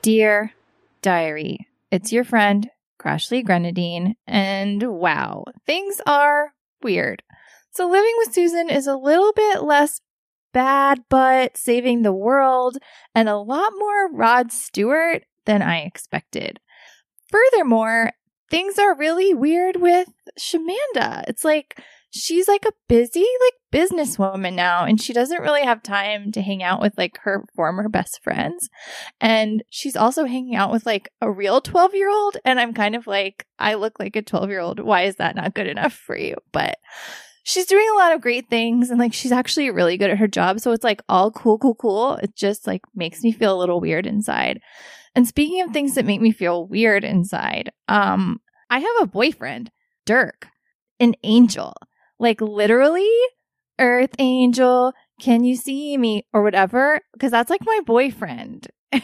Dear Diary, it's your friend, Crashly Grenadine, and wow, things are weird. So, living with Susan is a little bit less bad, but saving the world and a lot more Rod Stewart than I expected. Furthermore, things are really weird with Shamanda. It's like she's like a busy like businesswoman now and she doesn't really have time to hang out with like her former best friends. And she's also hanging out with like a real 12 year old and i'm kind of like i look like a 12 year old why is that not good enough for you? But she's doing a lot of great things and like she's actually really good at her job so it's like all cool cool cool. It just like makes me feel a little weird inside. And speaking of things that make me feel weird inside um i have a boyfriend dirk an angel like literally earth angel can you see me? Or whatever because that's like my boyfriend.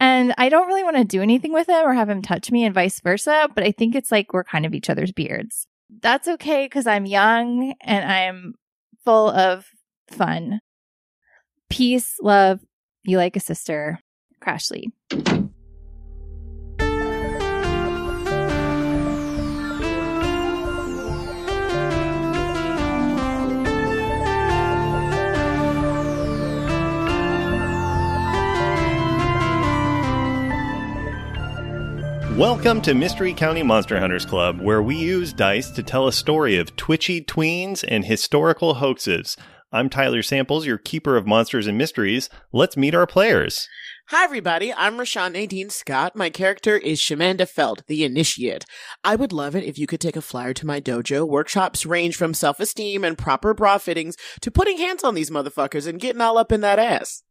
And i don't really want to do anything with him or have him touch me and vice versa but i think it's like we're kind of each other's beards. That's okay because i'm young and i'm full of fun. Peace love. You like a sister. Crashly Welcome to Mystery County Monster Hunters Club, where we use dice to tell a story of twitchy tweens and historical hoaxes. I'm Tyler Samples, your keeper of monsters and mysteries. Let's meet our players. Hi, everybody. I'm Rashawn Nadine Scott. My character is Shamanda Feld, the Initiate. I would love it if you could take a flyer to my dojo. Workshops range from self esteem and proper bra fittings to putting hands on these motherfuckers and getting all up in that ass.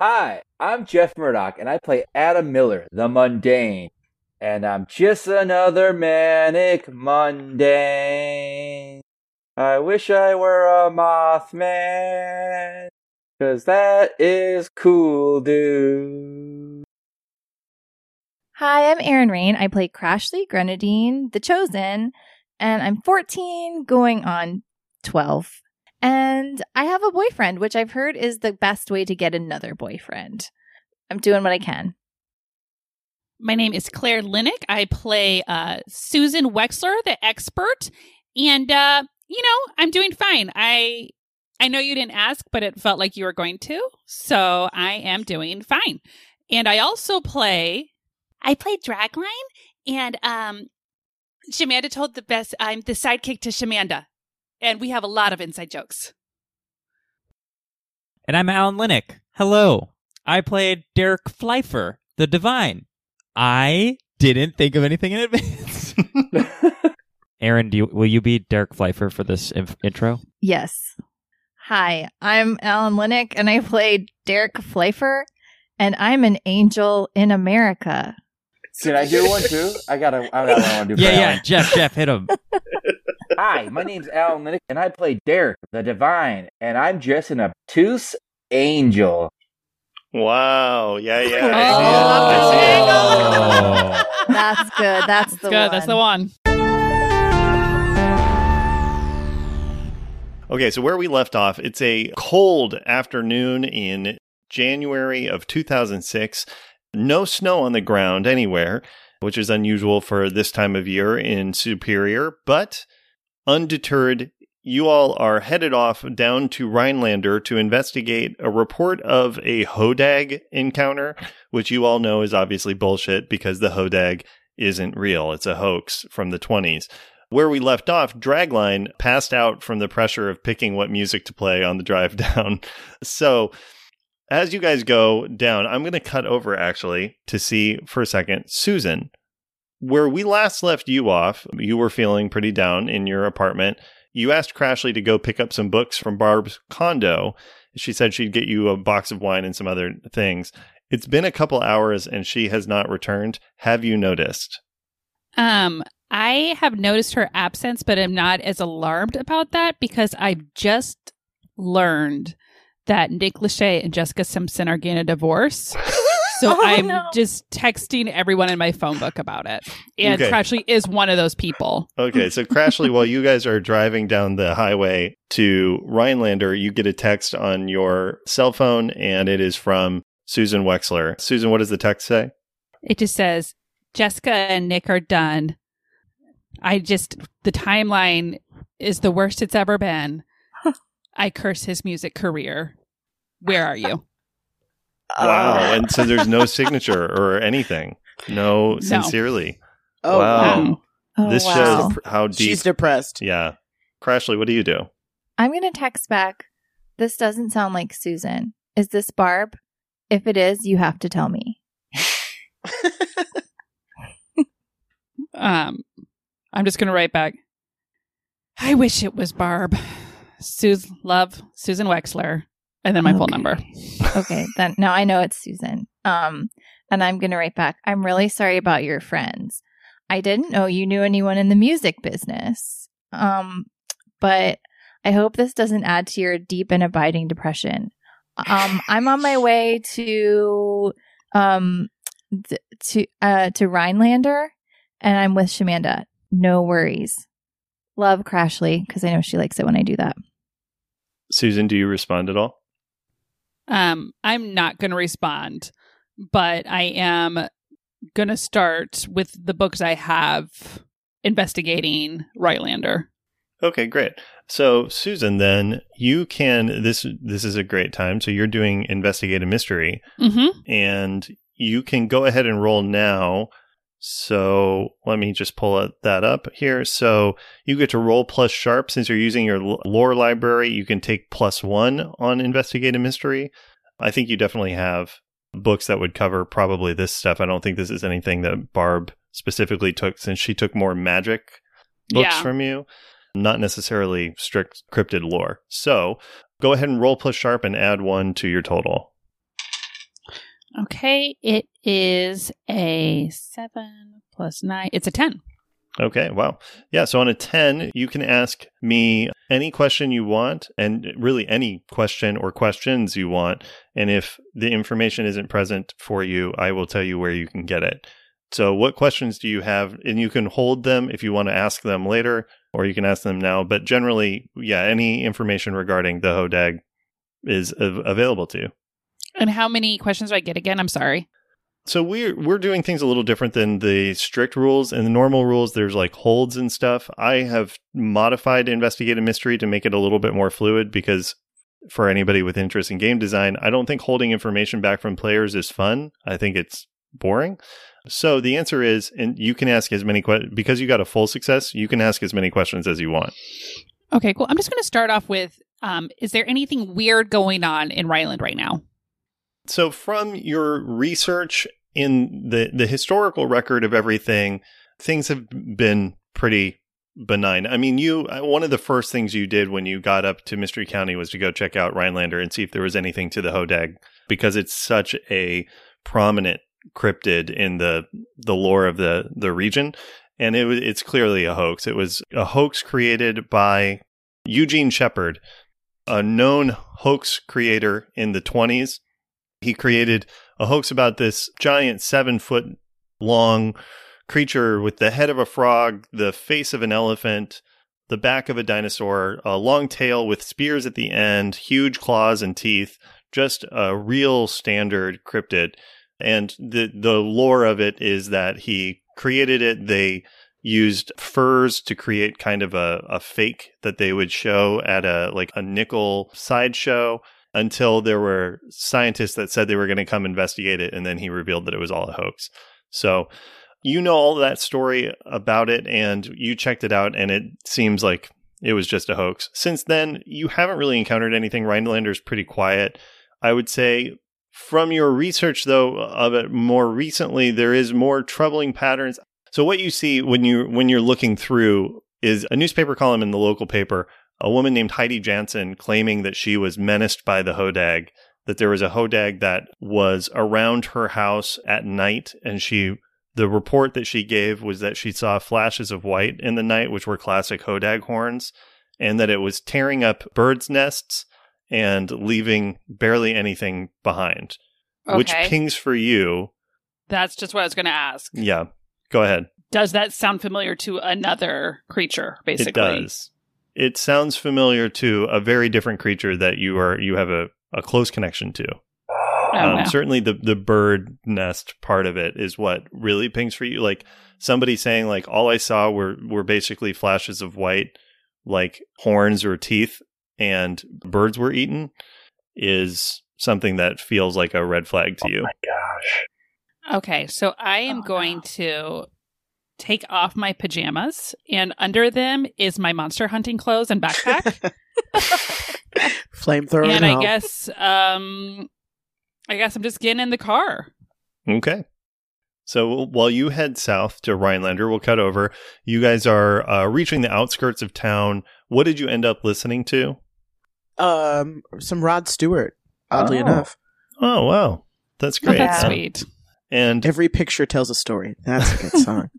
Hi, I'm Jeff Murdoch, and I play Adam Miller, the Mundane. And I'm just another manic mundane. I wish I were a Mothman, cause that is cool, dude. Hi, I'm Erin Rain. I play Crashly Grenadine, the Chosen, and I'm 14 going on 12. And I have a boyfriend, which I've heard is the best way to get another boyfriend. I'm doing what I can. My name is Claire Linick. I play uh, Susan Wexler, the expert, and uh, you know I'm doing fine. I I know you didn't ask, but it felt like you were going to, so I am doing fine. And I also play. I play Dragline, and um, Shamanda told the best. I'm the sidekick to Shamanda, and we have a lot of inside jokes. And I'm Alan Linick. Hello. I played Derek Pfeiffer, the Divine. I didn't think of anything in advance. Erin, do you, will you be Derek Pfeiffer for this inf- intro? Yes. Hi, I'm Alan Linick, and I played Derek Pfeiffer, and I'm an angel in America. Can I do one too? I gotta. I gotta want to do. Yeah, yeah. Alan. Jeff, Jeff, hit him. Hi, my name's Alan Linick, and I play Derek, the Divine, and I'm just an obtuse angel. Wow. Yeah, yeah. Oh. I see it. I see it. Oh. That's good. That's the Good. one. That's the one. Okay, so where we left off, it's a cold afternoon in January of 2006. No snow on the ground anywhere, which is unusual for this time of year in Superior, but undeterred, you all are headed off down to Rhinelander to investigate a report of a Hodag encounter, which you all know is obviously bullshit because the Hodag isn't real. It's a hoax from the 20s. Where we left off, Dragline passed out from the pressure of picking what music to play on the drive down. So, as you guys go down, I'm going to cut over actually to see for a second Susan. Where we last left you off, you were feeling pretty down in your apartment. You asked Crashly to go pick up some books from Barb's condo. She said she'd get you a box of wine and some other things. It's been a couple hours and she has not returned. Have you noticed? Um, I have noticed her absence, but I'm not as alarmed about that because I've just learned that Nick Lachey and Jessica Simpson are getting a divorce. So Oh, I'm no. just texting everyone in my phone book about it. And Okay. Crashly is one of those people. Okay, so Crashly, while you guys are driving down the highway to Rhinelander, you get a text on your cell phone and it is from Susan Wexler. Susan, what does the text say? It just says Jessica and Nick are done. I just the timeline is the worst it's ever been. I curse his music career. Where are you? Wow. And so there's no signature or anything. No, sincerely. Oh, Wow. wow. Oh, this wow. shows how deep. She's depressed. yeah. Crashly, what do you do? I'm going to text back. This doesn't sound like Susan. Is this Barb? If it is, you have to tell me. Um, I'm just gonna write back. I wish it was Barb. Sus love Susan Wexler, and then my phone number. Okay, then now I know it's Susan. Um, and I'm going to write back. I'm really sorry about your friends. I didn't know you knew anyone in the music business. Um, but I hope this doesn't add to your deep and abiding depression. Um, I'm on my way to um th- to uh to Rhinelander, and I'm with Shamanda. No worries. Love Crashly because I know she likes it when I do that. Susan, do you respond at all? Um, I'm not gonna respond, but I am gonna start with the books I have investigating Rhinelander. Okay, great. So, Susan, then you can this this is a great time. So you're doing investigate a mystery Mm-hmm. and you can go ahead and roll now. So let me just pull it- that up here. So you get to roll plus sharp since you're using your lore library. You can take plus one on investigate a mystery. I think you definitely have books that would cover probably this stuff. I don't think this is anything that Barb specifically took since she took more magic books Yeah. from you, not necessarily strict cryptid lore. So go ahead and roll plus sharp and add one to your total. Okay, it is a seven plus nine. It's a ten. Okay, wow. Yeah, so on a 10, you can ask me any question you want, and really any question or questions you want. And if the information isn't present for you, I will tell you where you can get it. So, what questions do you have? And you can hold them if you want to ask them later, or you can ask them now. But generally, yeah, any information regarding the Hodag is av- available to you. And how many questions do I get again? I'm sorry. So we're we're doing things a little different than the strict rules. and the normal rules, there's like holds and stuff. I have modified investigate a mystery to make it a little bit more fluid because for anybody with interest in game design, I don't think holding information back from players is fun. I think it's boring. So the answer is, and you can ask as many questions because you got a full success. You can ask as many questions as you want. Okay, cool. I'm just going to start off with um, Is there anything weird going on in Ryland right now? So from your research in the the historical record of everything, things have been pretty benign. I mean, you uh, one of the first things you did when you got up to Mystery County was to go check out Rhinelander and see if there was anything to the Hodag because it's such a prominent cryptid in the the lore of the the region and it it's clearly a hoax. It was a hoax created by Eugene Shepard, a known hoax creator in the 20s he created a hoax about this giant seven foot long creature with the head of a frog, the face of an elephant, the back of a dinosaur, a long tail with spears at the end, huge claws and teeth, just a real standard cryptid. And the the lore of it is that he created it. They used furs to create kind of a, a fake that they would show at a like a nickel sideshow until there were scientists that said they were going to come investigate it and then he revealed that it was all a hoax. So you know all that story about it and you checked it out and it seems like it was just a hoax. Since then, you haven't really encountered anything. Rhinelander's pretty quiet. I would say from your research though of it more recently there is more troubling patterns. So what you see when you when you're looking through is a newspaper column in the local paper. A woman named Heidi Jansen claiming that she was menaced by the Hodag, that there was a Hodag that was around her house at night, and she the report that she gave was that she saw flashes of white in the night, which were classic Hodag horns, and that it was tearing up birds' nests and leaving barely anything behind. Which pings for you. That's just what I was going to ask. Yeah, go ahead. Does that sound familiar to another creature, basically? It does. It sounds familiar to a very different creature that you are you have a, a close connection to. Oh, um, no. Certainly, the the bird nest part of it is what really pings for you. Like somebody saying, like all I saw were were basically flashes of white, like horns or teeth, and birds were eaten. Is something that feels like a red flag to you. My Gosh. Okay, so I am Oh, going no. to take off my pajamas, and under them is my monster hunting clothes and backpack. Flamethrower. and I all. guess, um, I guess I'm just getting in the car. Okay. So while you head south to Rhinelander, we'll cut over. You guys are uh, reaching the outskirts of town. What did you end up listening to? um some Rod Stewart. Oddly Oh. enough, Oh wow, that's Oh, great. that's Uh, sweet. And every picture tells a story. That's a good song.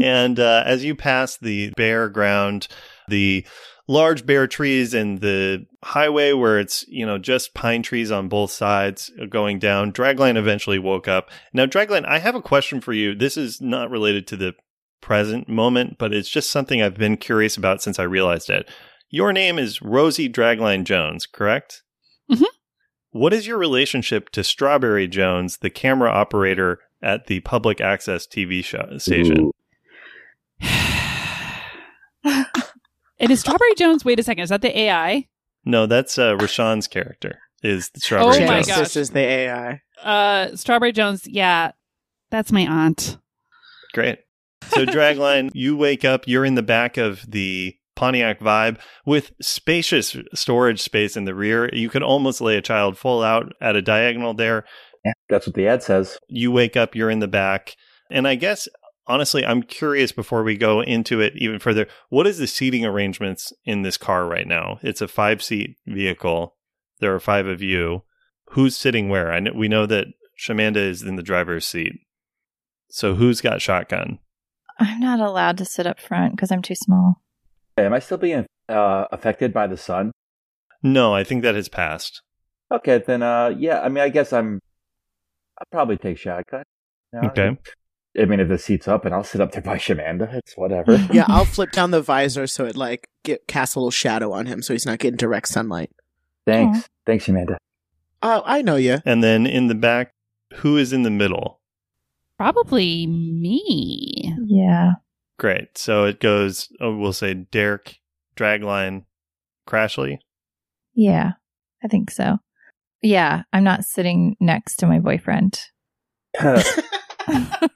And uh, as you pass the bare ground, the large bare trees and the highway where it's you know just pine trees on both sides going down, Dragline eventually woke up. Now, Dragline, I have a question for you. This is not related to the present moment, but it's just something I've been curious about since I realized it. Your name is Rosie Dragline Jones, correct? Mhm. What is your relationship to Strawberry Jones, the camera operator at the public access TV show station? Ooh. It is Strawberry Jones. Wait a second. Is that the AI? No, that's uh, Rashawn's character. Is Strawberry Oh my Jones. gosh. This is the AI. Uh, Strawberry Jones. Yeah, that's my aunt. Great. So, Dragline, you wake up. You're in the back of the Pontiac Vibe with spacious storage space in the rear. You could almost lay a child full out at a diagonal there. Yeah, that's what the ad says. You wake up. You're in the back, and I guess honestly, I'm curious before we go into it even further. What is the seating arrangements in this car right now? It's a five seat vehicle. There are five of you. Who's sitting where? I know we know that Shamanda is in the driver's seat. So who's got shotgun? I'm not allowed to sit up front because I'm too small. Am I still being uh, affected by the sun? No, I think that has passed. Okay, then uh, yeah. I mean, I guess I'm. I'll probably take shotgun. You know, Okay. I mean, if the seat's up, and I'll sit up there by Shamanda. It's whatever. Yeah, I'll flip down the visor so it like get casts a little shadow on him, so he's not getting direct sunlight. Thanks. Thanks, Shamanda. Oh, I know you. And then in the back, who is in the middle? Probably me. Yeah. Great. So it goes, oh, we'll say Derek, Dragline, Crashly. Yeah. I think so. Yeah. I'm not sitting next to my boyfriend.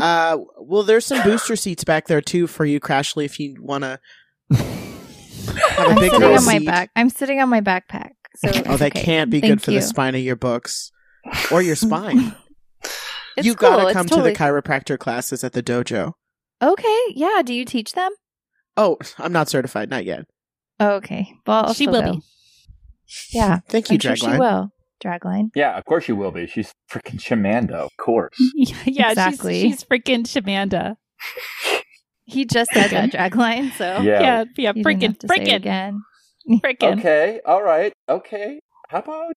Uh, well, there's some booster seats back there too for you, Crashly, if you want to have a I'm big sitting girl on my seat. back. I'm sitting on my backpack. So Oh, that okay. can't be Thank good for you. the spine of your books or your spine. You cool. gotta come totally- to the chiropractor classes at the dojo. Okay. Yeah. Do you teach them? Oh, I'm not certified, not yet. Oh, okay. Well, I'll she will go. be. Yeah. Thank you, I'm sure she Dragline. will. Dragline. yeah, of course she will be. She's freaking Shamanda, of course. yeah, Exactly. she's, she's freaking Shamanda. He just said that dragline, so Yeah. Yeah, yeah, you didn't freaking, have to say it freaking, again. freaking. Okay, all right, okay. How about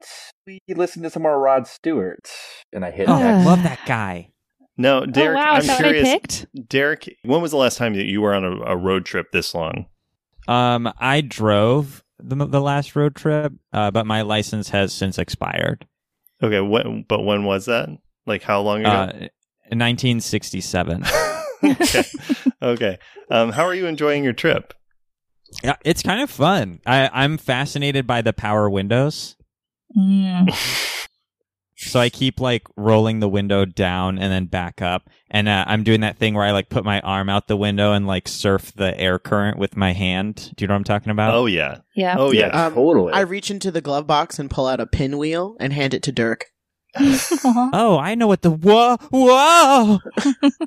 we listen to some more Rod Stewart? And I hit Oh, I love that guy. No, Derek, oh wow, I'm is that curious. I picked? Derek, when was the last time that you were on a, a road trip this long? Um, I drove the the last road trip, uh, but my license has since expired. Okay, when, but when was that? Like how long ago? Uh, 1967. okay. okay. Um, how are you enjoying your trip? yeah, it's kind of fun. I, I'm fascinated by the power windows. Mm. So I keep like rolling the window down and then back up. And uh, I'm doing that thing where I like put my arm out the window and like surf the air current with my hand. Do you know what I'm talking about? Oh yeah. Yeah. Oh yeah. Um, totally. I reach into the glove box and pull out a pinwheel and hand it to Dirk. Oh, I know what the whoa whoa.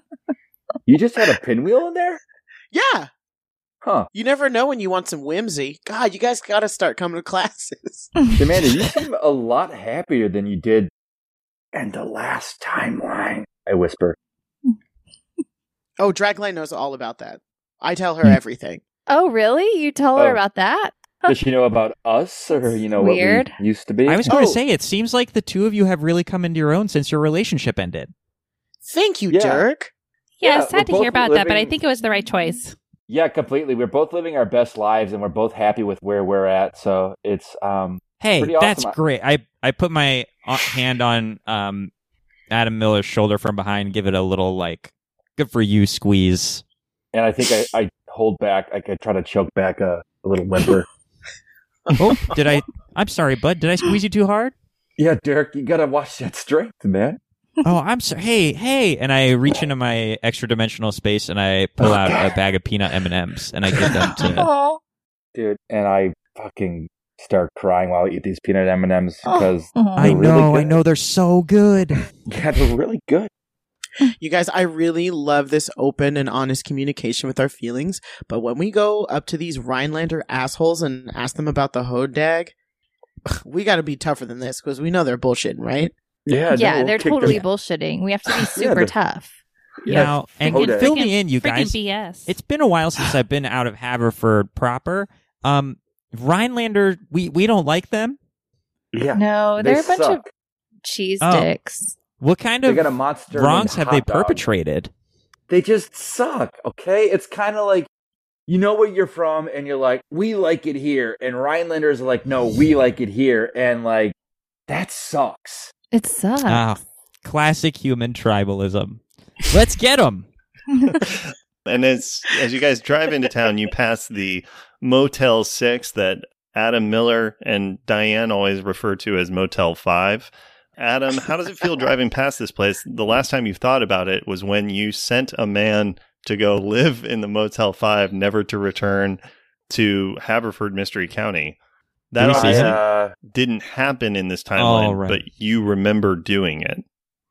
you just had a pinwheel in there? Yeah, Huh. You never know when you want some whimsy. God, you guys got to start coming to classes. Amanda, you seem a lot happier than you did in the last timeline. I whisper. Oh, Dragline knows all about that. I tell her everything. Oh, really? You tell her Oh. about that? Does she know about us or, you know, Weird. what we used to be? I was going to Oh. say, it seems like the two of you have really come into your own since your relationship ended. Thank you, Yeah. Dirk. Yeah, Yeah, I was sad to hear both about that, but I think it was the right choice. Yeah, completely. We're both living our best lives and we're both happy with where we're at. So it's um Hey, Pretty that's great. I, I put my uh, hand on um, Adam Miller's shoulder from behind, give it a little, like, good for you squeeze. and I think I, I hold back like I try to choke back a, a little whimper. Oh, did I? I'm sorry, bud. Did I squeeze you too hard? yeah, Derek, you gotta watch that strength, man. Oh, I'm sorry. Hey, hey! And I reach into my extra dimensional space and I pull out a bag of peanut M and M's and I give them to. Oh. Dude. And I fucking start crying while I eat these peanut M and M's because I They're really know, I know, they're so good. yeah, they're really good. You guys, I really love this open and honest communication with our feelings. But when we go up to these Rhinelander assholes and ask them about the Hodag, we got to be tougher than this because we know they're bullshitting, right? Yeah, yeah, no, they're kick totally them- bullshitting. We have to be super the- tough. Yeah, now, and Freaking- fill me in, you guys. BS. It's been a while since I've been out of Haverford proper. Um, Rhinelander, we we don't like them. Yeah, No, they they're a bunch of suck. cheese Oh. dicks. What kind They of got a monster wrongs have they Dog. perpetrated? They just suck. Okay, it's kind of like you know where you're from, and you're like, we like it here, and Rhinelanders are like, no, we like it here, and like that sucks. It sucks. Ah, classic human tribalism. Let's get them. And as as you guys drive into town, you pass the Motel Six that Adam Miller and Diane always refer to as Motel Five. Adam, how does it feel driving past this place? The last time you thought about it was when you sent a man to go live in the Motel Five, never to return to Haverford Mystery County. That Do obviously uh, didn't happen in this timeline, Oh, right. but you remember doing it.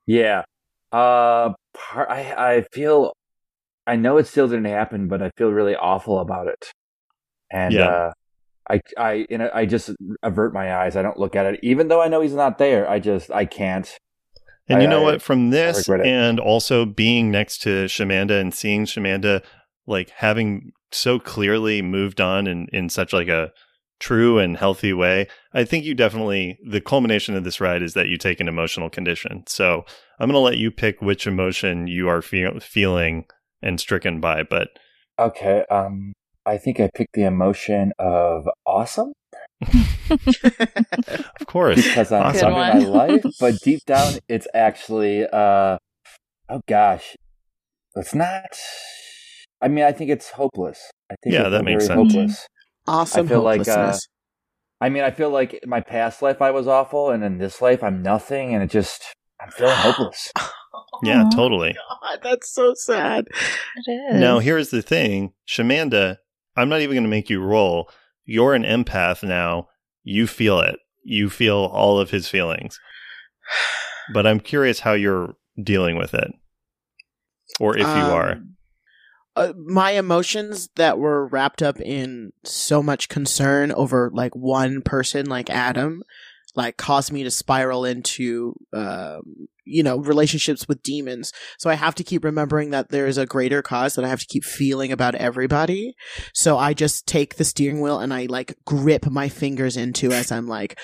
yeah. Uh, par- I I feel, I know it still didn't happen, but I feel really awful about it, and Yeah. uh, I I you know I just avert my eyes. I don't look at it, even though I know he's not there. I just I can't. And I- you know I- what? From this and also being next to Shamanda and seeing Shamanda like having so clearly moved on in, in such like a true and healthy way, I think you definitely the culmination of this ride is that you take an emotional condition. So I'm gonna let you pick which emotion you are feel, feeling and stricken by. But Okay. Um, I think I picked the emotion of awesome. of course, because I'm Awesome. loving my life. But deep down, it's actually, uh, oh gosh, it's not. I mean, I think it's hopeless. I think Yeah, it's that makes sense. Hopeless. Awesome I feel like, uh. I mean, I feel like in my past life I was awful, and in this life I'm nothing, and it just I'm feeling hopeless. yeah, totally. God, that's so sad. It is. Now, here's the thing, Shamanda, I'm not even going to make you roll. You're an empath now. You feel it. You feel all of his feelings. But I'm curious how you're dealing with it. Or if you are. Um, Uh, my emotions that were wrapped up in so much concern over like one person like Adam like caused me to spiral into um you know relationships with demons so i have to keep remembering that there is a greater cause that i have to keep feeling about everybody so i just take the steering wheel and i like grip my fingers into as i'm like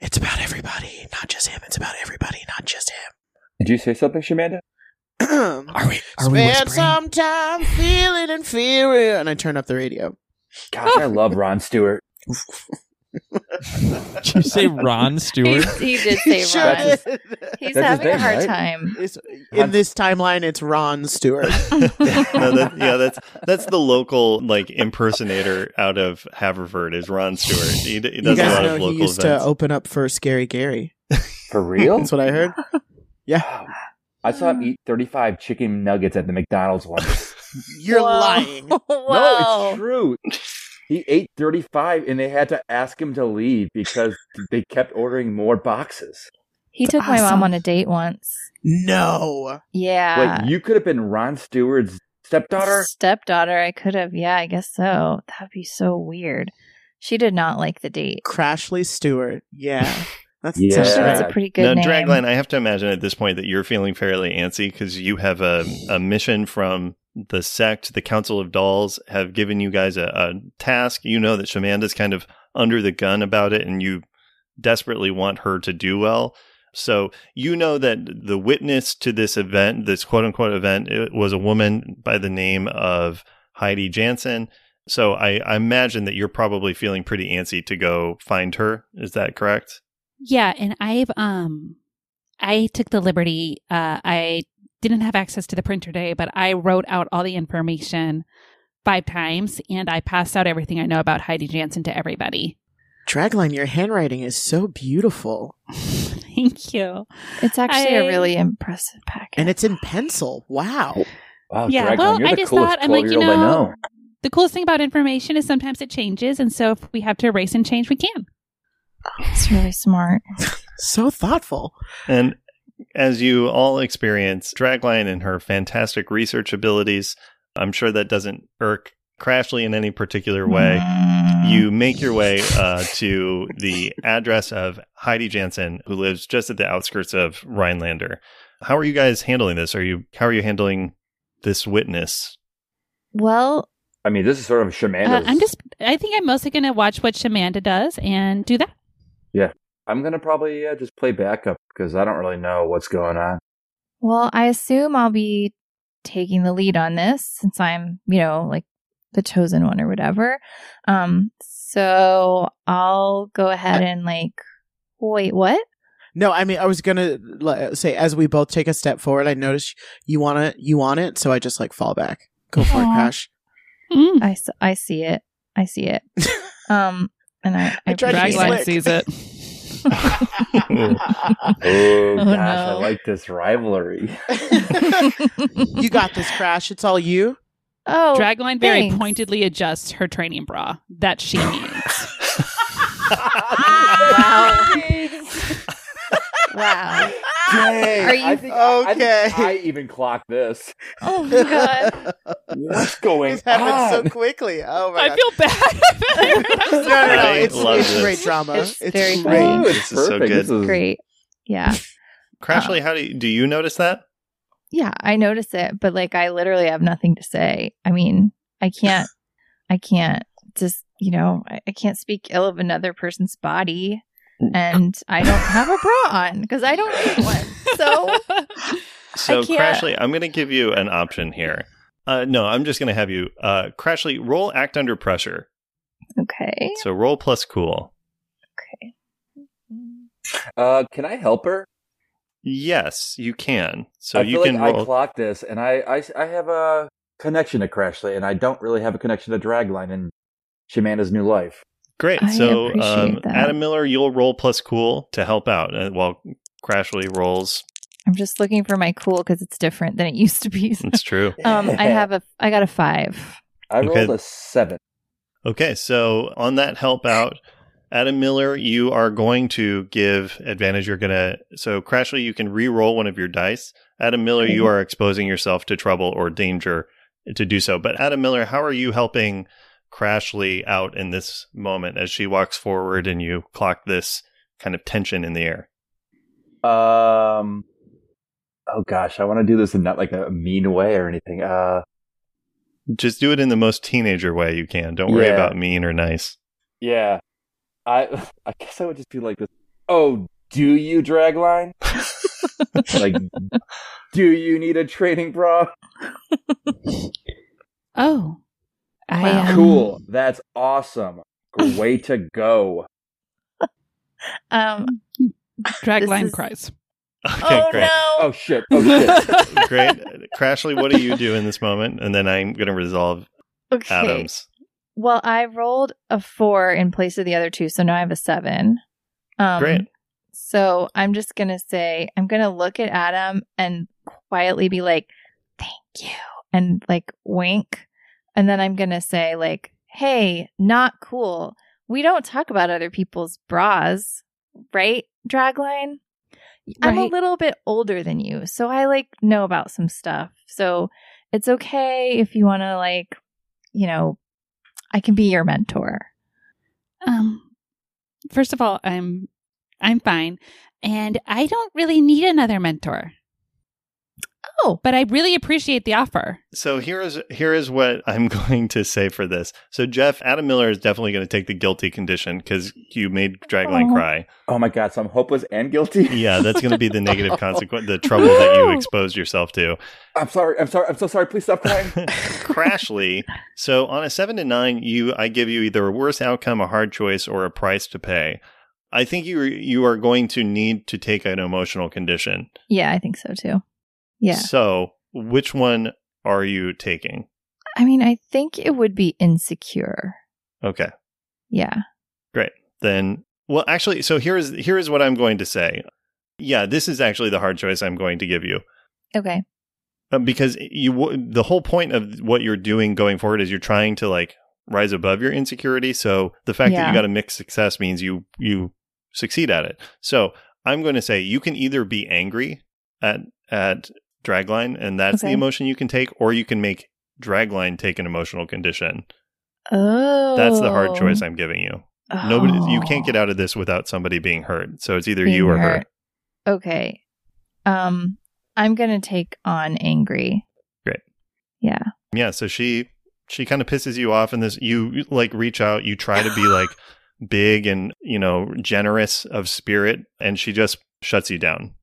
it's about everybody not just him it's about everybody not just him. Did you say something, Shamanda? him Are we? Are we Spend whispering? some time feeling inferior. And I turn up the radio. Gosh, I love Ron Stewart. Did you say Ron Stewart? he did say Sure Ron. That's did. He's That's his having a hard right? time. It's- in this timeline, it's Ron Stewart. no, that, yeah, that's that's the local like impersonator out of Haverford is Ron Stewart. He, d- he you does a lot know of he local used events. to open up for Scary Gary. For real? That's what I heard. Yeah, I saw him eat 35 chicken nuggets at the McDonald's once. you're Whoa. lying. No, it's true. He ate 35 and they had to ask him to leave because they kept ordering more boxes. He took my mom on a date once. No. Yeah. Wait, you could have been Ron Stewart's Stepdaughter? Stepdaughter, I could have. Yeah, I guess so. That'd be so weird. She did not like the date. Crashly Stewart. Yeah. That's Yeah. That's that's a pretty good now, name. Dragline, I have to imagine at this point that you're feeling fairly antsy because you have a, a mission from the sect. The Council of Dolls have given you guys a, a task. You know that Shamanda's kind of under the gun about it, and you desperately want her to do well. So you know that the witness to this event, this quote unquote event, was a woman by the name of Heidi Jansen. So I, I imagine that you're probably feeling pretty antsy to go find her. Is that correct? Yeah, and I've um I took the liberty uh I didn't have access to the printer today, but I wrote out all the information five times and I passed out everything I know about Heidi Jansen to everybody. Dragline, your handwriting is so beautiful. Thank you. It's actually a I- really impressive packet. And it's in pencil. Wow. Wow, Yeah, Dragline, well, you're I the just thought, I'm like, you know- know. The coolest thing about information is sometimes it changes, and so if we have to erase and change, we can. it's really smart. So thoughtful. And as you all experience, Dragline and her fantastic research abilities, I'm sure that doesn't irk Crashly in any particular way. You make your way uh, to the address of Heidi Jansen, who lives just at the outskirts of Rhinelander. How are you guys handling this? Are you how are you handling this witness? Well, I mean, this is sort of Uh, I'm just, I think I'm mostly going to watch what Shamanda does and do that. I'm gonna probably uh, just play backup because I don't really know what's going on. well, I assume I'll be taking the lead on this since I'm, you know, like the chosen one or whatever. Um, so I'll go ahead and like, wait, what? No, I mean, I was gonna say as we both take a step forward, I notice you want it, you want it, so I just like fall back. Go for it, Aw. Crash. Mm. I, s- I see it. I see it. Um, and I, I tried to be appreciate slick. it. sees it. Oh, Oh, gosh, I like this rivalry. you got this, Crash. It's all you. Oh, Dragline very pointedly adjusts her training bra that she needs. wow. Dang, Are you- I think, I, Okay. think I even clocked this. Oh my god. What's going It's happened on? so quickly. Oh my I god. feel bad. I'm no, no, no. It's, love it's great drama. It's It's, very great. funny. Ooh, it's This is so good. This is- Great. Yeah. Crashly, how do you, do you notice that? Yeah, I notice it, but like I literally have nothing to say. I mean, I can't I can't just, you know, I, I can't speak ill of another person's body and I don't have a bra on because I don't need one. So So, can't- Crashly, I'm going to give you an option here. Uh, no, I'm just going to have you, uh, Crashly, roll act under pressure. okay. So roll plus cool. Okay. Uh, can I help her? Yes, you can. So I you feel can like roll. I clocked this, and I, I, I have a connection to Crashly, and I don't really have a connection to Dragline in Shamanda's new life. Great. I so, um, that. Adam Miller, you'll roll plus cool to help out uh, while Crashly rolls. I'm just looking for my cool because it's different than it used to be. It's true. um, I have a I got a five. I rolled a seven. Okay, so on that help out, Adam Miller, you are going to give advantage. You're gonna so Crashly, you can re-roll one of your dice. Adam Miller, you are exposing yourself to trouble or danger to do so. But Adam Miller, how are you helping Crashly out in this moment as she walks forward and you clock this kind of tension in the air? Um, oh gosh, I want to do this in not like a mean way or anything. Uh, Just do it in the most teenager way you can. Don't worry Yeah. about mean or nice. yeah, I, I guess I would just be like this. Oh, do you dragline? like, do you need a training bra? oh, I Wow. um, Cool, that's awesome. Way to go. Um. dragline is- cries. Okay, oh great. no. Oh shit! Oh shit! Great. Crashly, what do you do in this moment? And then I'm going to resolve Okay. Adams. Well, I rolled a four in place of the other two, so now I have a seven. Um, Great. So I'm just gonna say I'm gonna look at Adam and quietly be like, "Thank you," and like wink, and then I'm gonna say like, "Hey, not cool. We don't talk about other people's bras, right, Dragline? I'm a little bit older than you, so I like know about some stuff. So it's okay if you want to like, you know, I can be your mentor. Um, first of all, I'm I'm fine, and I don't really need another mentor. Oh, But I really appreciate the offer. So here is here is what I'm going to say for this. So Jeff, Adam Miller is definitely going to take the guilty condition because you made Dragline Aw. cry. Oh my god, so I'm hopeless and guilty. Yeah, that's going to be the negative consequence, the trouble that you exposed yourself to. I'm sorry. I'm sorry. I'm so sorry. Please stop crying. Crashly. So on a seven to nine, you I give you either a worse outcome, a hard choice, or a price to pay. I think you you are going to need to take an emotional condition. yeah, I think so too. Yeah. So which one are you taking? I mean, I think it would be insecure. Okay. Yeah. Great. Then well actually so here is here is what i'm going to say yeah this is actually the hard choice i'm going to give you Okay. Uh, because you the whole point of what you're doing going forward is you're trying to like rise above your insecurity so the fact that you got a mixed success means you you succeed at it so i'm going to say you can either be angry at at dragline and that's the emotion you can take or you can make dragline take an emotional condition Oh. that's the hard choice i'm giving you Nobody, you Oh. can't get out of this without somebody being hurt. So it's either Being you or her. Okay. Um, I'm gonna take on angry. Great. Yeah. Yeah. So she she kind of pisses you off, and this you, like reach out, you try to be like big and you know generous of spirit, and she just shuts you down.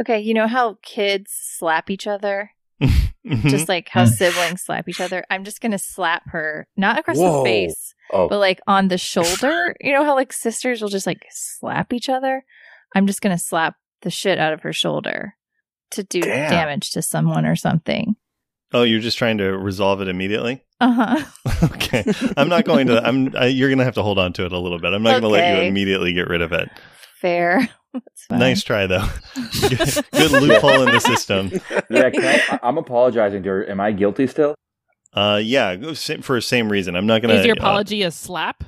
Okay. You know how kids slap each other, Mhm. just like how siblings slap each other. I'm just gonna slap her, not across Whoa. the face, Oh, but like on the shoulder. you know how like sisters will just like slap each other. I'm just gonna slap the shit out of her shoulder to do Damn. damage to someone or something. oh, you're just trying to resolve it immediately. Uh huh. okay, I'm not going to. I'm. I, you're going to have to hold on to it a little bit. I'm not going to let you immediately get rid of it. Fair. That's fine. Nice try, though. good, good loophole in the system. yeah. Can I, I'm apologizing to her. Am I guilty still? Uh, yeah, for the same reason. I'm not going to. Is your apology a slap?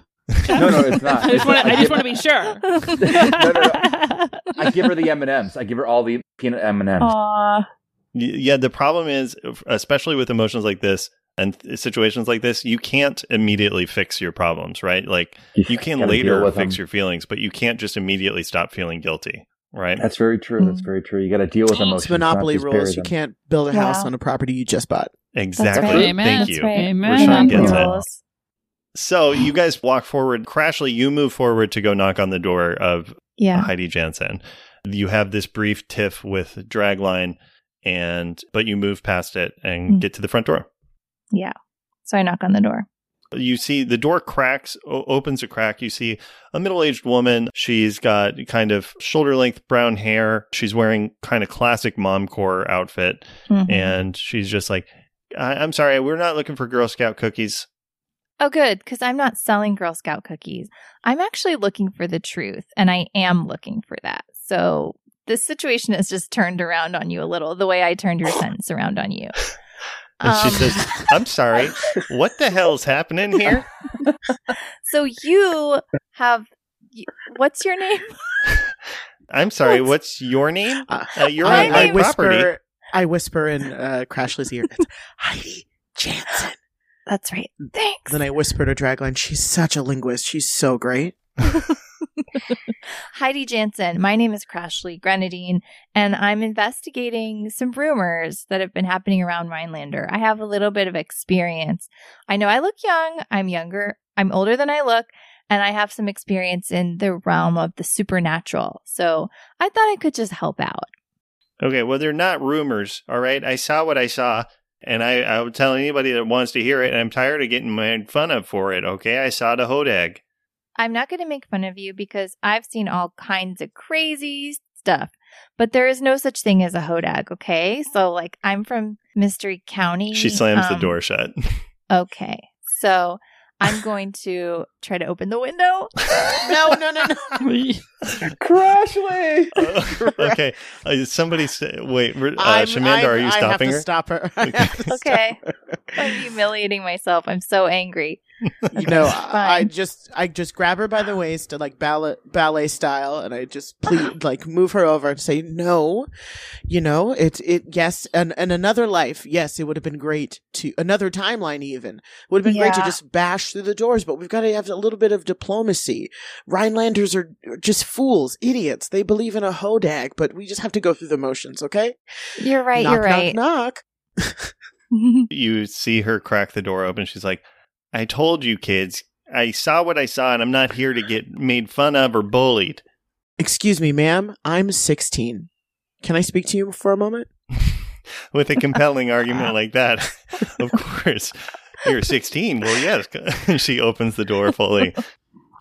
No, no, it's not. I just want to. I give- just want to be sure. no, no. I give her the M and M's. I give her all the peanut M and M's. Aw. Yeah, the problem is, especially with emotions like this and th- situations like this, you can't immediately fix your problems, right? Like you can later fix them. your feelings, but you can't just immediately stop feeling guilty, right? That's very true. That's Mm. very true. You got to deal with emotions. It's Monopoly not just bury rules. You can't build a house Wow. on a property you just bought. exactly. right. Amen. Thank That's you. right. Amen. Rashawn gets it. So you guys walk forward. Crashly, you move forward to go knock on the door of Yeah. Heidi Jansen. You have this brief tiff with Dragline, and but you move past it and Mm. get to the front door. Yeah. So I knock on the door. You see the door cracks, o- opens a crack. You see a middle aged woman. She's got kind of shoulder length brown hair. She's wearing kind of classic mom core outfit. Mhm. And she's just like, I- I'm sorry, we're not looking for Girl Scout cookies. Oh, good, because I'm not selling Girl Scout cookies. I'm actually looking for the truth, and I am looking for that. So this situation has just turned around on you a little, the way I turned your sentence around on you. And she Um, says, I'm sorry, what the hell's happening here? So you have, what's your name? I'm sorry, What? what's your name? Uh, Uh, you're My on my name- whisper, property. I whisper in uh, Crashly's ear. It's Heidi Jansen. That's right. Thanks. Then I whisper to Dragline. She's such a linguist. She's so great. Heidi Jansen. My name is Crashly Grenadine, and I'm investigating some rumors that have been happening around Rhinelander. I have a little bit of experience. I know I look young. I'm younger. I'm older than I look, and I have some experience in the realm of the supernatural. So I thought I could just help out. Okay, well, they're not rumors, all right? I saw what I saw, and I, I would tell anybody that wants to hear it, and I'm tired of getting made fun of for it, okay? I saw the hodag. I'm not going to make fun of you because I've seen all kinds of crazy stuff, but there is no such thing as a hodag, okay? So, like, I'm from Mystery County. She slams the um, door shut. Okay. So I'm going to try to open the window. No, no, no, no. Crashly. okay, uh, somebody say, wait, uh, Shamanda, I'm- are you I have stopping to her? Stop her. I Okay. have to stop her. I'm humiliating myself. I'm so angry. You know, I, I just I just grab her by the waist, and like ballet ballet style, and I just plead, like move her over and say, "No, you know, it it. Yes, and and another life. Yes, it would have been great to another timeline. Even would have been great to just bash through the doors, but we've got to have a little bit of diplomacy. Rhinelanders are just fools, idiots. They believe in a hodag, but we just have to go through the motions. Okay? You're right. knock, you're right. Knock, knock. You see her crack the door open. She's like, I told you, kids. I saw what I saw, and I'm not here to get made fun of or bullied. Excuse me, ma'am. I'm 16. Can I speak to you for a moment? With a compelling argument like that, of course. You're 16. Well, yes. she opens the door fully.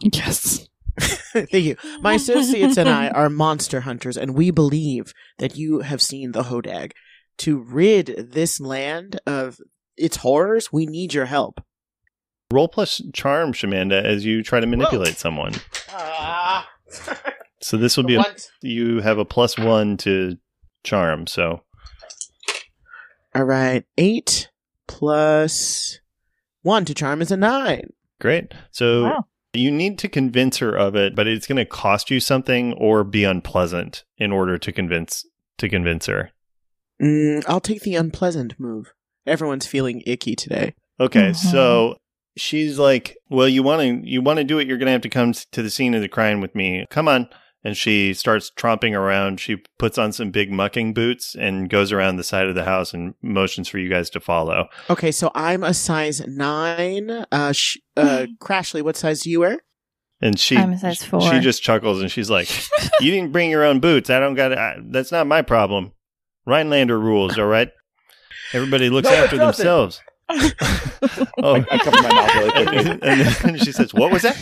Yes. Thank you. My associates and I are monster hunters, and we believe that you have seen the Hodag. To rid this land of its horrors, we need your help. Roll plus charm, Shamanda, as you try to manipulate someone. Ah. So this will be a, What? you have a plus one to charm. So All right. Eight plus one to charm is a nine. great. So Wow. you need to convince her of it, but it's going to cost you something or be unpleasant in order to convince to convince her. Mm, I'll take the unpleasant move. Everyone's feeling icky today. Okay, Mhm. so she's like, "Well, you want to you want to do it? You're going to have to come to the scene of the crime with me. Come on." And she starts tromping around. She puts on some big mucking boots and goes around the side of the house and motions for you guys to follow. Okay, so I'm a size nine. Uh, sh- uh, Crashly, what size do you wear? And she I'm a size four. she just chuckles and she's like, "You didn't bring your own boots. I don't got. I, that's not my problem. Rhinelander rules. All right. Everybody looks No, after doesn't. themselves." oh, I, I cover my mouth really and, quickly. and then she says, "What was that?"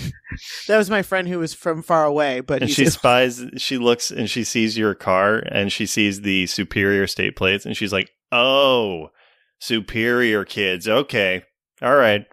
That was my friend who was from far away, but and he's she spies she looks and she sees your car and she sees the superior state plates and she's like oh superior kids. Okay. All right.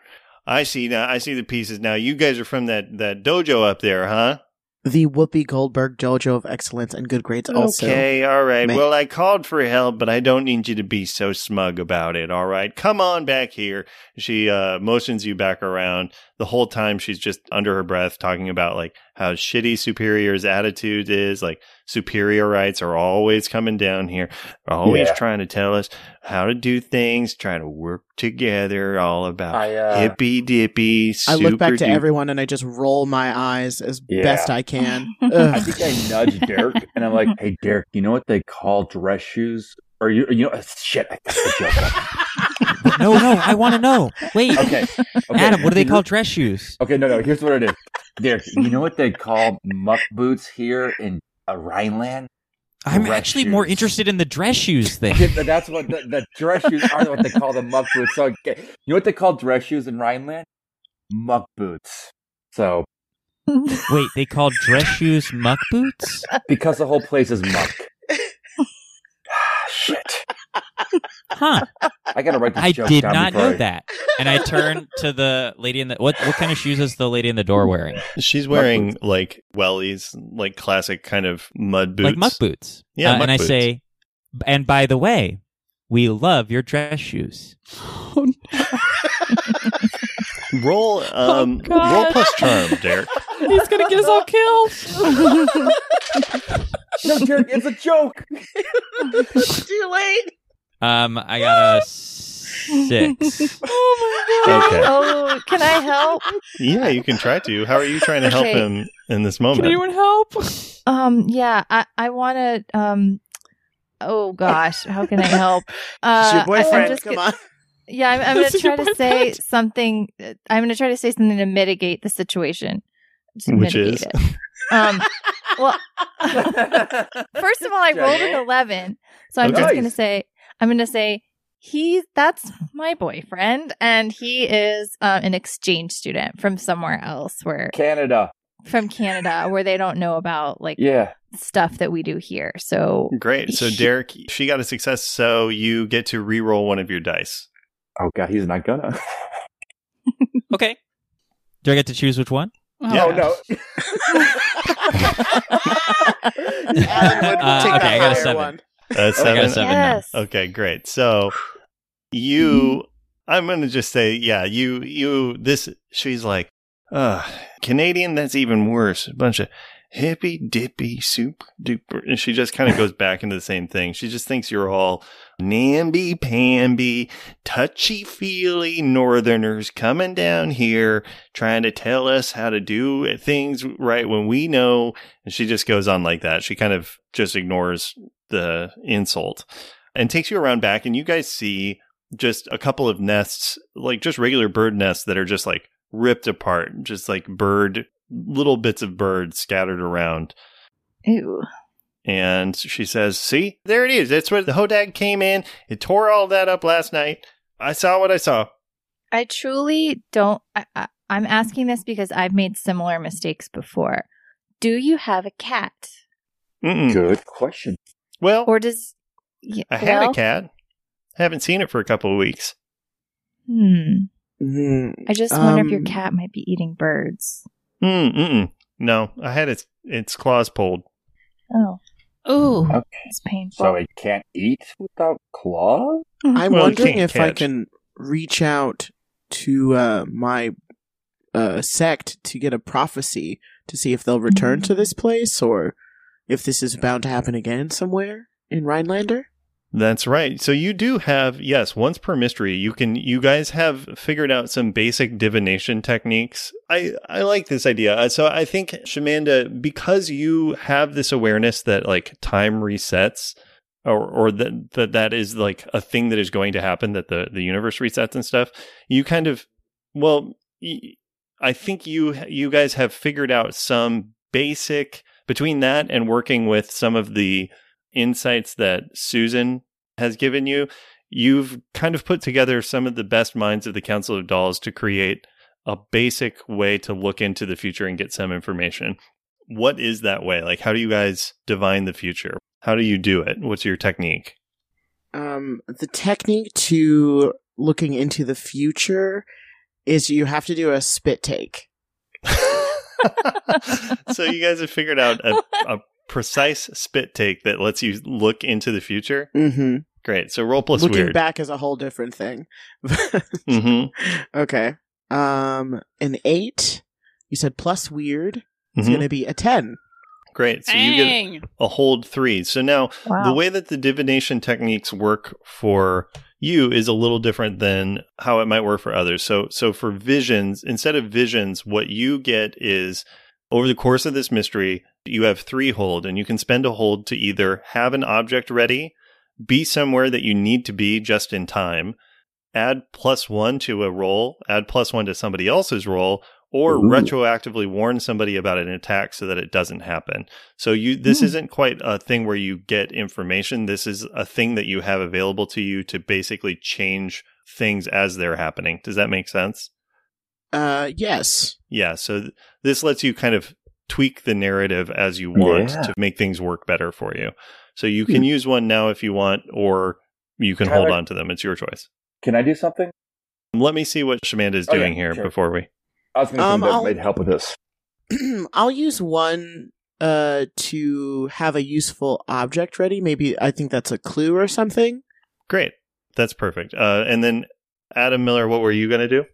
I see now i see the pieces. Now you guys are from that that dojo up there huh the Whoopi Goldberg Dojo of Excellence and Good Grades also. okay all right. Ma- well i called for help but i don't need you to be so smug about it all right? Come on back here. She uh motions you back around. The whole time she's just under her breath talking about like how shitty superior's attitude is like superior rights are always coming down here always Yeah. trying to tell us how to do things trying to work together all about I, uh, hippy dippy I look back to super-duper- everyone and I just roll my eyes as Yeah. best I can. I think I nudged Derek, and I'm like, "Hey, Derek, you know what they call dress shoes? Or you, you know, shit, I fucked the joke no, no, I want to know. Wait, Okay, okay. Adam, what do they call dress shoes? Okay, no, no. Here's what it is, Derek. You know what they call muck boots here in uh, Rhineland? I'm Dress actually more interested in the dress shoes thing. That's what the, the dress shoes are. What they call the muck boots. So, you know what they call dress shoes in Rhineland? Muck boots. So, Wait, they call dress shoes muck boots? because the whole place is muck. ah, Shit. Huh. I gotta write this I joke did down not know I- that. And I turn to the lady in the what what kind of shoes is the lady in the door wearing? she's wearing like wellies like classic kind of mud boots Like muck boots. Yeah, Uh, muck and I say and by the way, we love your dress shoes. roll um God. roll plus charm derek He's gonna get us all killed. No, Derek, it's a joke. it's Too late. Um I got a six. oh my god. okay oh, can I help? Yeah, you can try to. How are you trying to help Okay. him in this Can moment? anyone help? Um, yeah, I I want to. Um, oh gosh, how can I help? Uh, It's your I- I'm boyfriend. just Come go- on. Yeah, I'm, I'm going This to is your try to say boyfriend. something. uh, I'm going to try to say something to mitigate the situation. To Which mitigate is? it. Um, well, first of all, I rolled an Jenny? 11. So I'm Okay. just going to say, I'm going to say, he, that's my boyfriend, and he is uh, an exchange student from somewhere else, where Canada. from Canada, where they don't know about like Yeah. stuff that we do here. So Great. So Derek, she got a success, so you get to re-roll one of your dice. Oh god, he's not gonna. Okay. Do I get to choose which one? Yeah. Oh no. Alan would Uh, take okay, I got a higher seven. one. Uh, seven. got a seven now. yes, Okay, great. So you I'm gonna just say, yeah, you you this she's like, uh Canadian, that's even worse. A bunch of hippy dippy soup duper and she just kind of goes back into the same thing. She just thinks you're all namby pamby, touchy feely northerners coming down here trying to tell us how to do things right when we know and she just goes on like that. She kind of just ignores the insult and takes you around back and you guys see just a couple of nests, like just regular bird nests that are just like ripped apart, just like bird, little bits of bird scattered around. Ew. And she says, See, there it is. That's where the Hodag came in. It tore all that up last night. I saw what I saw. I truly don't. I, I, I'm asking this because I've made similar mistakes before. Do you have a cat? Mm-mm. Good question. Well, Or does. y- I had well, a cat. I haven't seen it for a couple of weeks. Hmm. Mm, I just wonder if your Um, cat might be eating birds. Mm, mm-mm. No, I had its its claws pulled. Oh, Ooh. it's painful. So it can't eat without claws? I'm Well, wondering can't if I can reach out to uh, my uh, sect to get a prophecy to see if they'll return to this place or if this is bound to happen again somewhere in Rhinelander. That's right. So you do have yes, once per mystery, you can you guys have figured out some basic divination techniques. I I like this idea. Uh, So I think Shamanda because you have this awareness that like time resets or or that that that is like a thing that is going to happen that the the universe resets and stuff. You kind of well I think you you guys have figured out some basic between that and working with some of the insights that Susan has given you, you've kind of put together some of the best minds of the Council of Dolls to create a basic way to look into the future and get some information. What is that way? Like, how do you guys divine the future? How do you do it? What's your technique? Um, the technique to looking into the future is you have to do a spit take. so you guys have figured out a, a precise spit take that lets you look into the future. Mm-hmm. Great. So roll plus Looking weird. back is a whole different thing. hmm okay. Um, an eight. You said plus weird. It's Mhm. going to be a ten. Great. So you get a hold three. So now wow. the way that the divination techniques work for you is a little different than how it might work for others. So so for visions, instead of visions, what you get is over the course of this mystery, you have three hold and you can spend a hold to either have an object ready, be somewhere that you need to be just in time, add plus one to a roll, add plus one to somebody else's roll, or Ooh. retroactively warn somebody about an attack so that it doesn't happen. So you this Hmm. isn't quite a thing where you get information. This is a thing that you have available to you to basically change things as they're happening. Does that make sense? Uh, yes. Yeah, so th- this lets you kind of tweak the narrative as you want Yeah. to make things work better for you. So you can use one now if you want or you can Tyler- hold on to them. It's your choice. Can I do something? Let me see what Shamanda is Oh, yeah, doing here sure. before we I was going to Um, um, that I'll- might help with this. I'll use one uh to have a useful object ready. Maybe I think that's a clue or something. Great. That's perfect. Uh, and then Adam Miller, what were you going to do?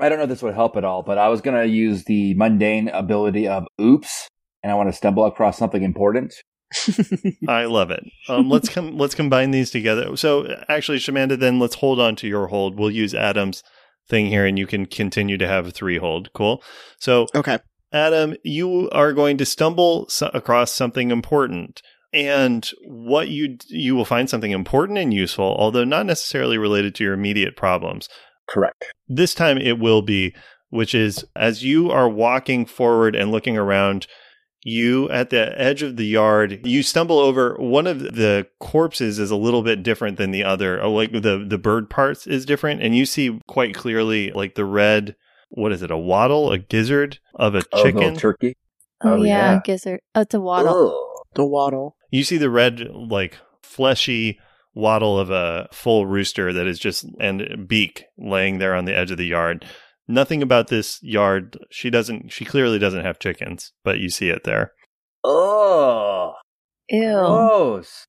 I don't know if this would help at all, but I was going to use the mundane ability of oops, and I want to stumble across something important. I love it. Um, let's com- let's combine these together. So actually, Shamanda, then let's hold on to your hold. We'll use Adam's thing here, and you can continue to have a three hold. Cool. So okay. Adam, you are going to stumble so- across something important. And what you you will find something important and useful, although not necessarily related to your immediate problems. Correct. This time it will be, which is as you are walking forward and looking around, you at the edge of the yard, you stumble over one of the corpses is a little bit different than the other. Oh, like the the bird parts is different, and you see quite clearly like the red. What is it? A wattle, a gizzard of a Oh, chicken. little turkey. oh, oh, yeah, yeah. gizzard. Oh, it's a wattle. Ugh. The wattle. You see the red, like fleshy wattle of a full rooster that is just and beak laying there on the edge of the yard. Nothing about this yard. She doesn't. She clearly doesn't have chickens, but you see it there. Oh, Ew. gross.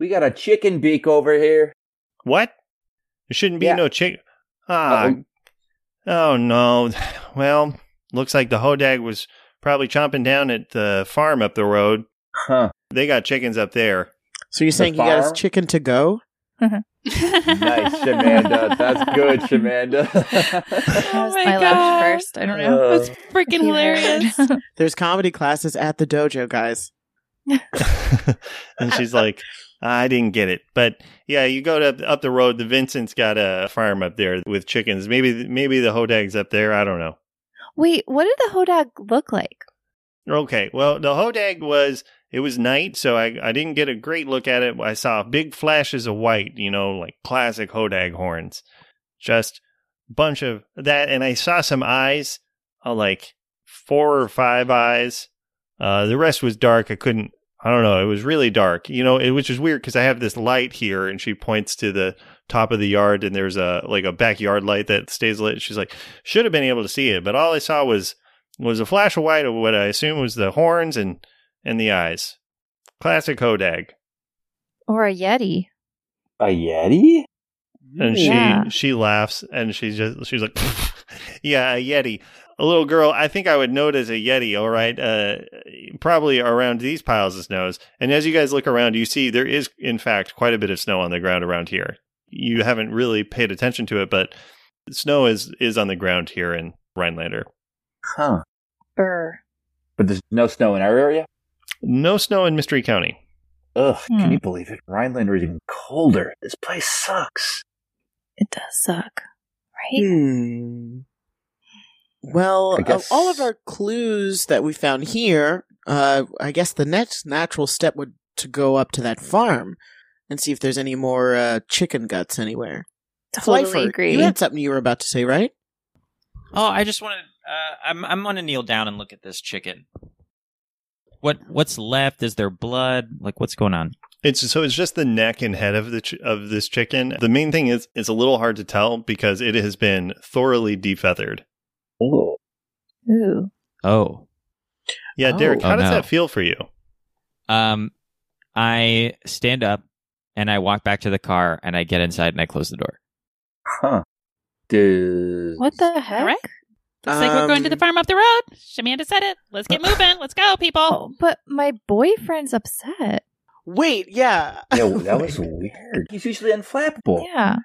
We got a chicken beak over here. What? There shouldn't be Yeah. no chicken. Ah, Uh-oh. oh no. Well, looks like the hodag was probably chomping down at the farm up the road. Huh. They got chickens up there. So you're saying you got his chicken to go? Nice, Shamanda. That's good, Shamanda. That Oh was my my God. laugh first. I don't know. Uh, That's freaking hilarious. There's comedy classes at the dojo, guys. and she's like, I didn't get it. But yeah, you go to up the road, the Vincent's got a farm up there with chickens. Maybe maybe the hodag's up there. I don't know. Wait, what did the hodag look like? Okay. Well, the hodag was it was night, so I I didn't get a great look at it. I saw big flashes of white, you know, like classic hodag horns. Just bunch of that and I saw some eyes, uh, like four or five eyes. Uh the rest was dark. I couldn't I don't know. It was really dark. You know, it, which is weird because I have this light here and she points to the top of the yard and there's a like a backyard light that stays lit. She's like, should have been able to see it, but all I saw was was a flash of white of what I assume was the horns and and the eyes. Classic Hodag. Or a yeti? a Yeti? And Yeah. she she laughs and she's just she's like Yeah, a Yeti. A little girl, I think I would note as a Yeti, all right, uh, probably around these piles of snows. And as you guys look around, you see there is, in fact, quite a bit of snow on the ground around here. You haven't really paid attention to it, but snow is is on the ground here in Rhinelander. Huh. Burr. But there's no snow in our area? No snow in Mystery County. Ugh, Hmm. can you believe it? Rhinelander is even colder. This place sucks. It does suck, right? Hmm. Well, I of all of our clues that we found here, uh, I guess the next natural step would to go up to that farm and see if there's any more uh, chicken guts anywhere. Totally Flyfer, agree. You had something you were about to say, right? Oh, I just wanted. Uh, I'm I'm gonna kneel down and look at this chicken. What what's left? Is there blood? Like what's going on? It's so it's just the neck and head of the ch- of this chicken. The main thing is it's a little hard to tell because it has been thoroughly defeathered. Oh. Ooh. Oh, Yeah, Oh. Derek, how Oh, does no. that feel for you? um, I stand up and I walk back to the car and I get inside and I close the door. Huh. Does What the heck? All right. Looks like we're going to the Um, farm up the road. Shamanda said it. Let's get moving. Let's go, people. Oh, but my boyfriend's upset. Wait, yeah. Yeah, that was weird. He's usually unflappable. Yeah.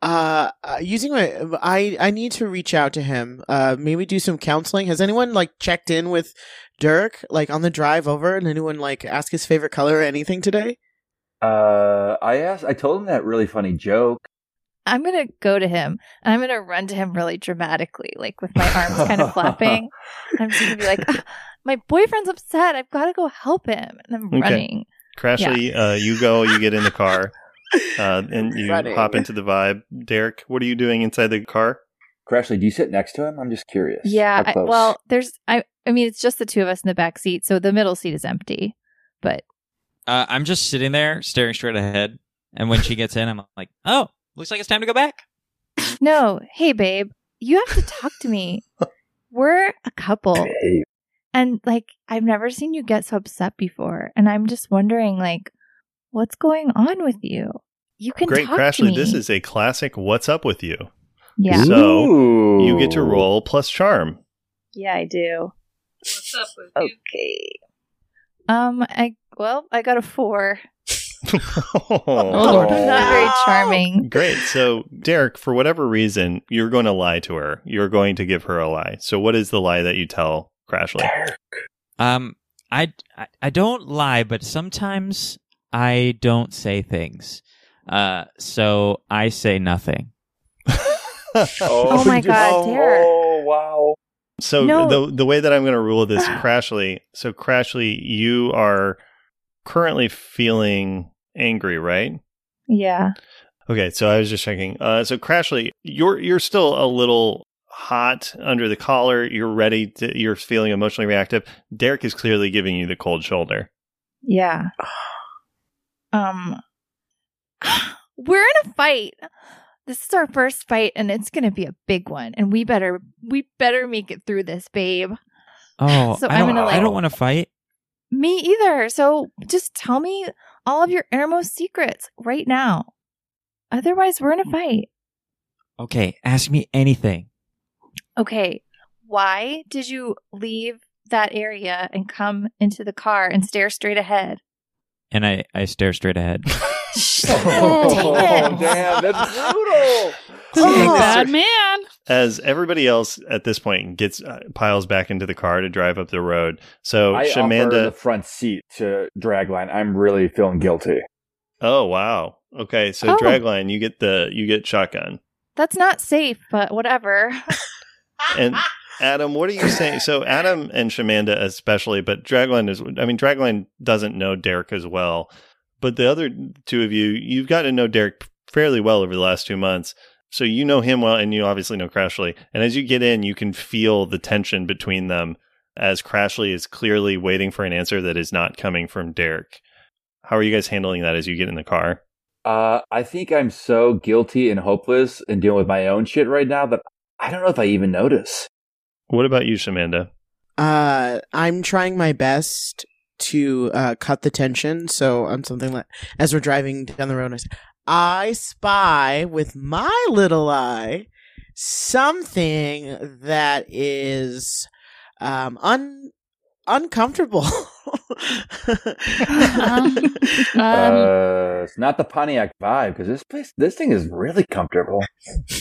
Uh, uh, using my, I I need to reach out to him. Uh, maybe do some counseling. Has anyone like checked in with Dirk, like on the drive over, and anyone like ask his favorite color or anything today? Uh, I asked. I told him that really funny joke. I'm going to go to him and I'm going to run to him really dramatically, like with my arms kind of flapping. I'm just going to be like, "Ah, my boyfriend's upset. I've got to go help him. And I'm Okay. running. Crashly, uh, you go, you get in the car, uh, and you Running. hop into the vibe. Derek, what are you doing inside the car? Crashly, do you sit next to him? I'm just curious. Yeah. I, well, there's, I, I mean, it's just the two of us in the back seat. So the middle seat is empty. But Uh, I'm just sitting there staring straight ahead, and when she gets in, I'm like, "Oh, looks like it's time to go back." no, hey, babe, you have to talk to me. We're a couple. Hey, And like, I've never seen you get so upset before. And I'm just wondering, like, what's going on with you? You can Great, talk to Crashly. me. This is a classic. What's up with you? yeah, So, Ooh. You get to roll plus charm. yeah, I do. What's up with Okay. Um, I well, I got a four. Oh, Lord. Not very charming. Great. So, Derek, for whatever reason, you're going to lie to her. You're going to give her a lie. So, what is the lie that you tell Crashly? Um, I, I I don't lie, but sometimes I don't say things. Uh, so I say nothing. Oh my God, oh, Derek. Oh wow. So No. the the way that I'm going to rule this, Crashly. So Crashly, you are currently feeling angry, right? Yeah. Okay, so I was just checking. Uh, so Crashly, you're you're still a little hot under the collar. You're ready. To, you're feeling emotionally reactive. Derek is clearly giving you the cold shoulder. Yeah. Um, we're in a fight. This is our first fight, and it's gonna be a big one. And we better, we better make it through this, babe. Oh, So I I'm don't, gonna, I like- don't want to fight. Me either. So just tell me all of your innermost secrets right now. Otherwise, we're in a fight. Okay, ask me anything. Okay, why did you leave that area and come into the car and stare straight ahead? And I, I stare straight ahead. Oh, damn, that's brutal. Oh, bad man. As everybody else at this point gets uh, piles back into the car to drive up the road. So I offer Shamanda. the front seat to Dragline. I'm really feeling guilty. oh wow. Okay, so Oh. Dragline, you get the you get shotgun. That's not safe, but whatever. And Adam, what are you saying? So Adam and Shamanda especially, but Dragline is I mean Dragline doesn't know Derek as well. But the other two of you, you've got to know Derek fairly well over the last two months. So you know him well and you obviously know Crashly. And as you get in, you can feel the tension between them as Crashly is clearly waiting for an answer that is not coming from Derek. How are you guys handling that as you get in the car? Uh, I think I'm so guilty and hopeless and dealing with my own shit right now that I don't know if I even notice. What about you, Shamanda? Uh, I'm trying my best to uh, cut the tension. So on something like as we're driving down the road, I say, I spy with my little eye something that is um un uncomfortable. Um, uh, it's not the Pontiac vibe because this place, this thing is really comfortable.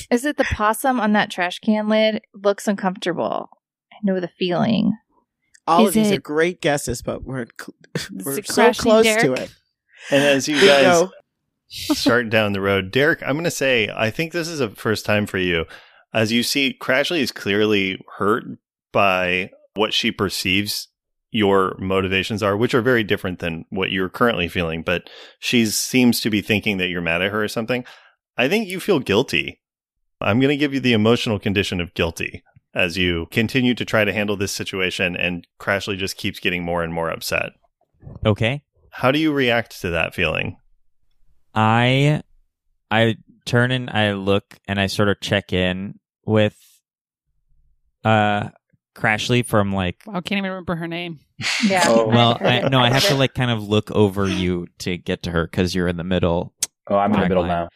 Is it the possum on that trash can lid? Looks uncomfortable. I know the feeling. All Is of these it- are great guesses, but we're cl- we're so Crashly close to it. And as you Bingo. guys start down the road, Derek, I'm going to say, I think this is a first time for you. As you see, Crashly is clearly hurt by what she perceives your motivations are, which are very different than what you're currently feeling. But she seems to be thinking that you're mad at her or something. I think you feel guilty. I'm going to give you the emotional condition of guilty as you continue to try to handle this situation, and Crashly just keeps getting more and more upset. Okay. How do you react to that feeling? I I turn and I look and I sort of check in with uh Crashly from like I can't even remember her name. Yeah. Oh. well I, no I have to like kind of look over you to get to her because you're in the middle Oh, I'm in the middle Dragline.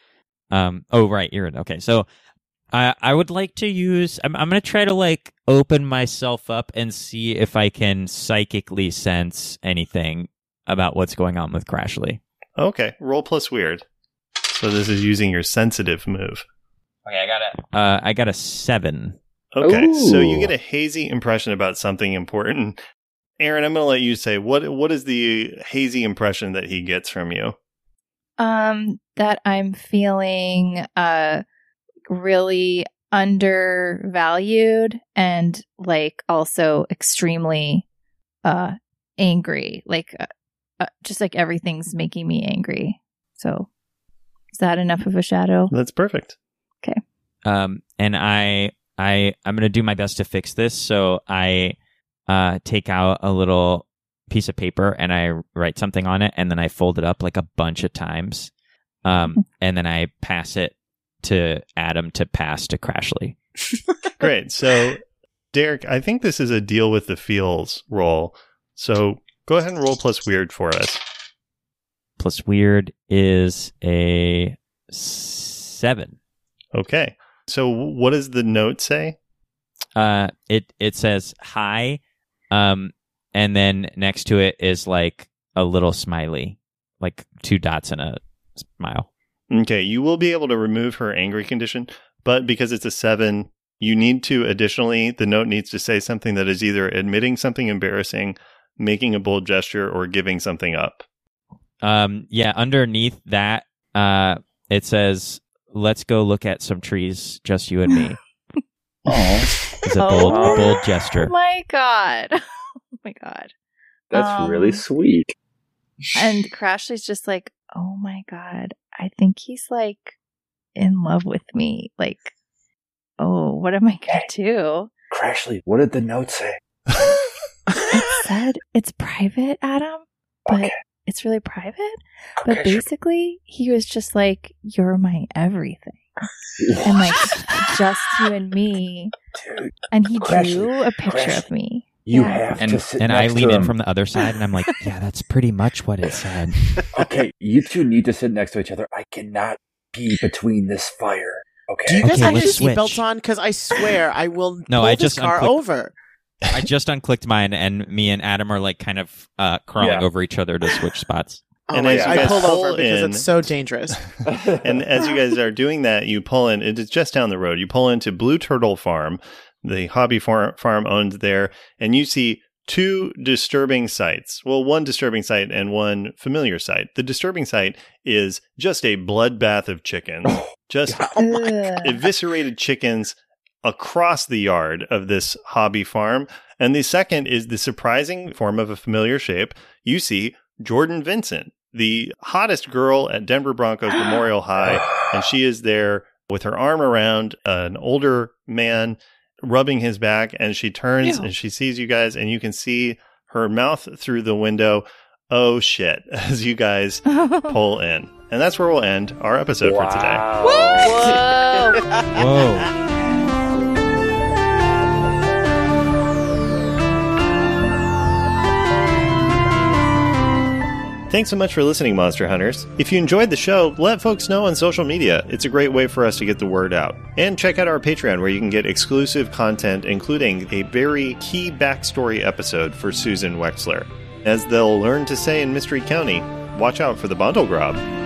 now. um oh right you're in okay so I I would like to use I'm I'm gonna try to like open myself up and see if I can psychically sense anything about what's going on with Crashly. Okay, roll plus weird. So this is using your sensitive move. Okay, I got it. Uh, I got a seven. Okay, so you get a hazy impression about something important. Erin, I'm going to let you say what what is the hazy impression that he gets from you? Um, that I'm feeling uh really undervalued and like also extremely uh angry. Like uh, uh, just like everything's making me angry. So is that enough of a shadow? That's perfect. Okay. Um, and I, I, I'm gonna do my best to fix this. So I, uh, take out a little piece of paper and I write something on it, and then I fold it up like a bunch of times. Um, and then I pass it to Adam to pass to Crashly. Great. So Derek, I think this is a deal with the feels role. So go ahead and roll plus weird for us. Plus weird is a seven. Okay. So what does the note say? Uh, it it says hi, um, and then next to it is like a little smiley, like two dots and a smile. Okay, you will be able to remove her angry condition, but because it's a seven, you need to additionally, the note needs to say something that is either admitting something embarrassing, making a bold gesture, or giving something up. Um, yeah, underneath that, uh, it says, "Let's go look at some trees, just you and me." Oh, It's a bold, Oh. a bold Oh gesture. my god. Oh my god. that's Um, really sweet. And Crashly's just like, oh my god, I think he's like in love with me. Like, oh, what am I gonna do? Crashly, what did the note say? It said it's private, Adam, but Okay. it's really private. But Okay, sure. basically, he was just like, you're my everything. And like, just you and me. Dude, And he Crashly, drew a picture Crashly. of me. you Yeah. have And to sit and I lean to in from the other side, and I'm like, "Yeah, that's pretty much what it said." okay, you two need to sit next to each other. I cannot be between this fire. Okay. Do you guys Okay, have your let's seatbelts on? Because I swear I will No, pull I this just car unclicked- over. I just unclicked mine, and me and Adam are like kind of uh, crawling Yeah. over each other to switch spots. Oh And as God, you I guys pulled pull over because in- it's so dangerous. and as you guys are doing that, you pull in, it is just down the road. You pull into Blue Turtle Farm, the hobby far- farm owned there, and you see two disturbing sights. Well, one disturbing sight and one familiar sight. The disturbing sight is just a bloodbath of chickens, just Ugh. eviscerated chickens across the yard of this hobby farm. And the second is the surprising form of a familiar shape. You see Jordan Vincent, the hottest girl at Denver Broncos Memorial High, and she is there with her arm around an older man rubbing his back and she turns Ew. and she sees you guys and you can see her mouth through the window. Oh shit, as you guys pull in. And that's where we'll end our episode for today. Wow. Whoa. Thanks so much for listening, Monster Hunters. If you enjoyed the show, let folks know on social media. It's a great way for us to get the word out. And check out our Patreon where you can get exclusive content, including a very key backstory episode for Susan Wexler. As they'll learn to say in Mystery County, watch out for the bundle grab.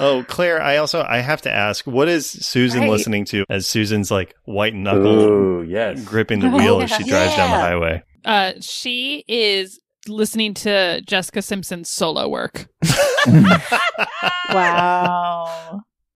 Oh, Claire, I also I have to ask, what is Susan Right. listening to as Susan's like white knuckle yes. gripping the wheel yeah. as she drives down the highway? Uh, she is listening to Jessica Simpson's solo work. wow.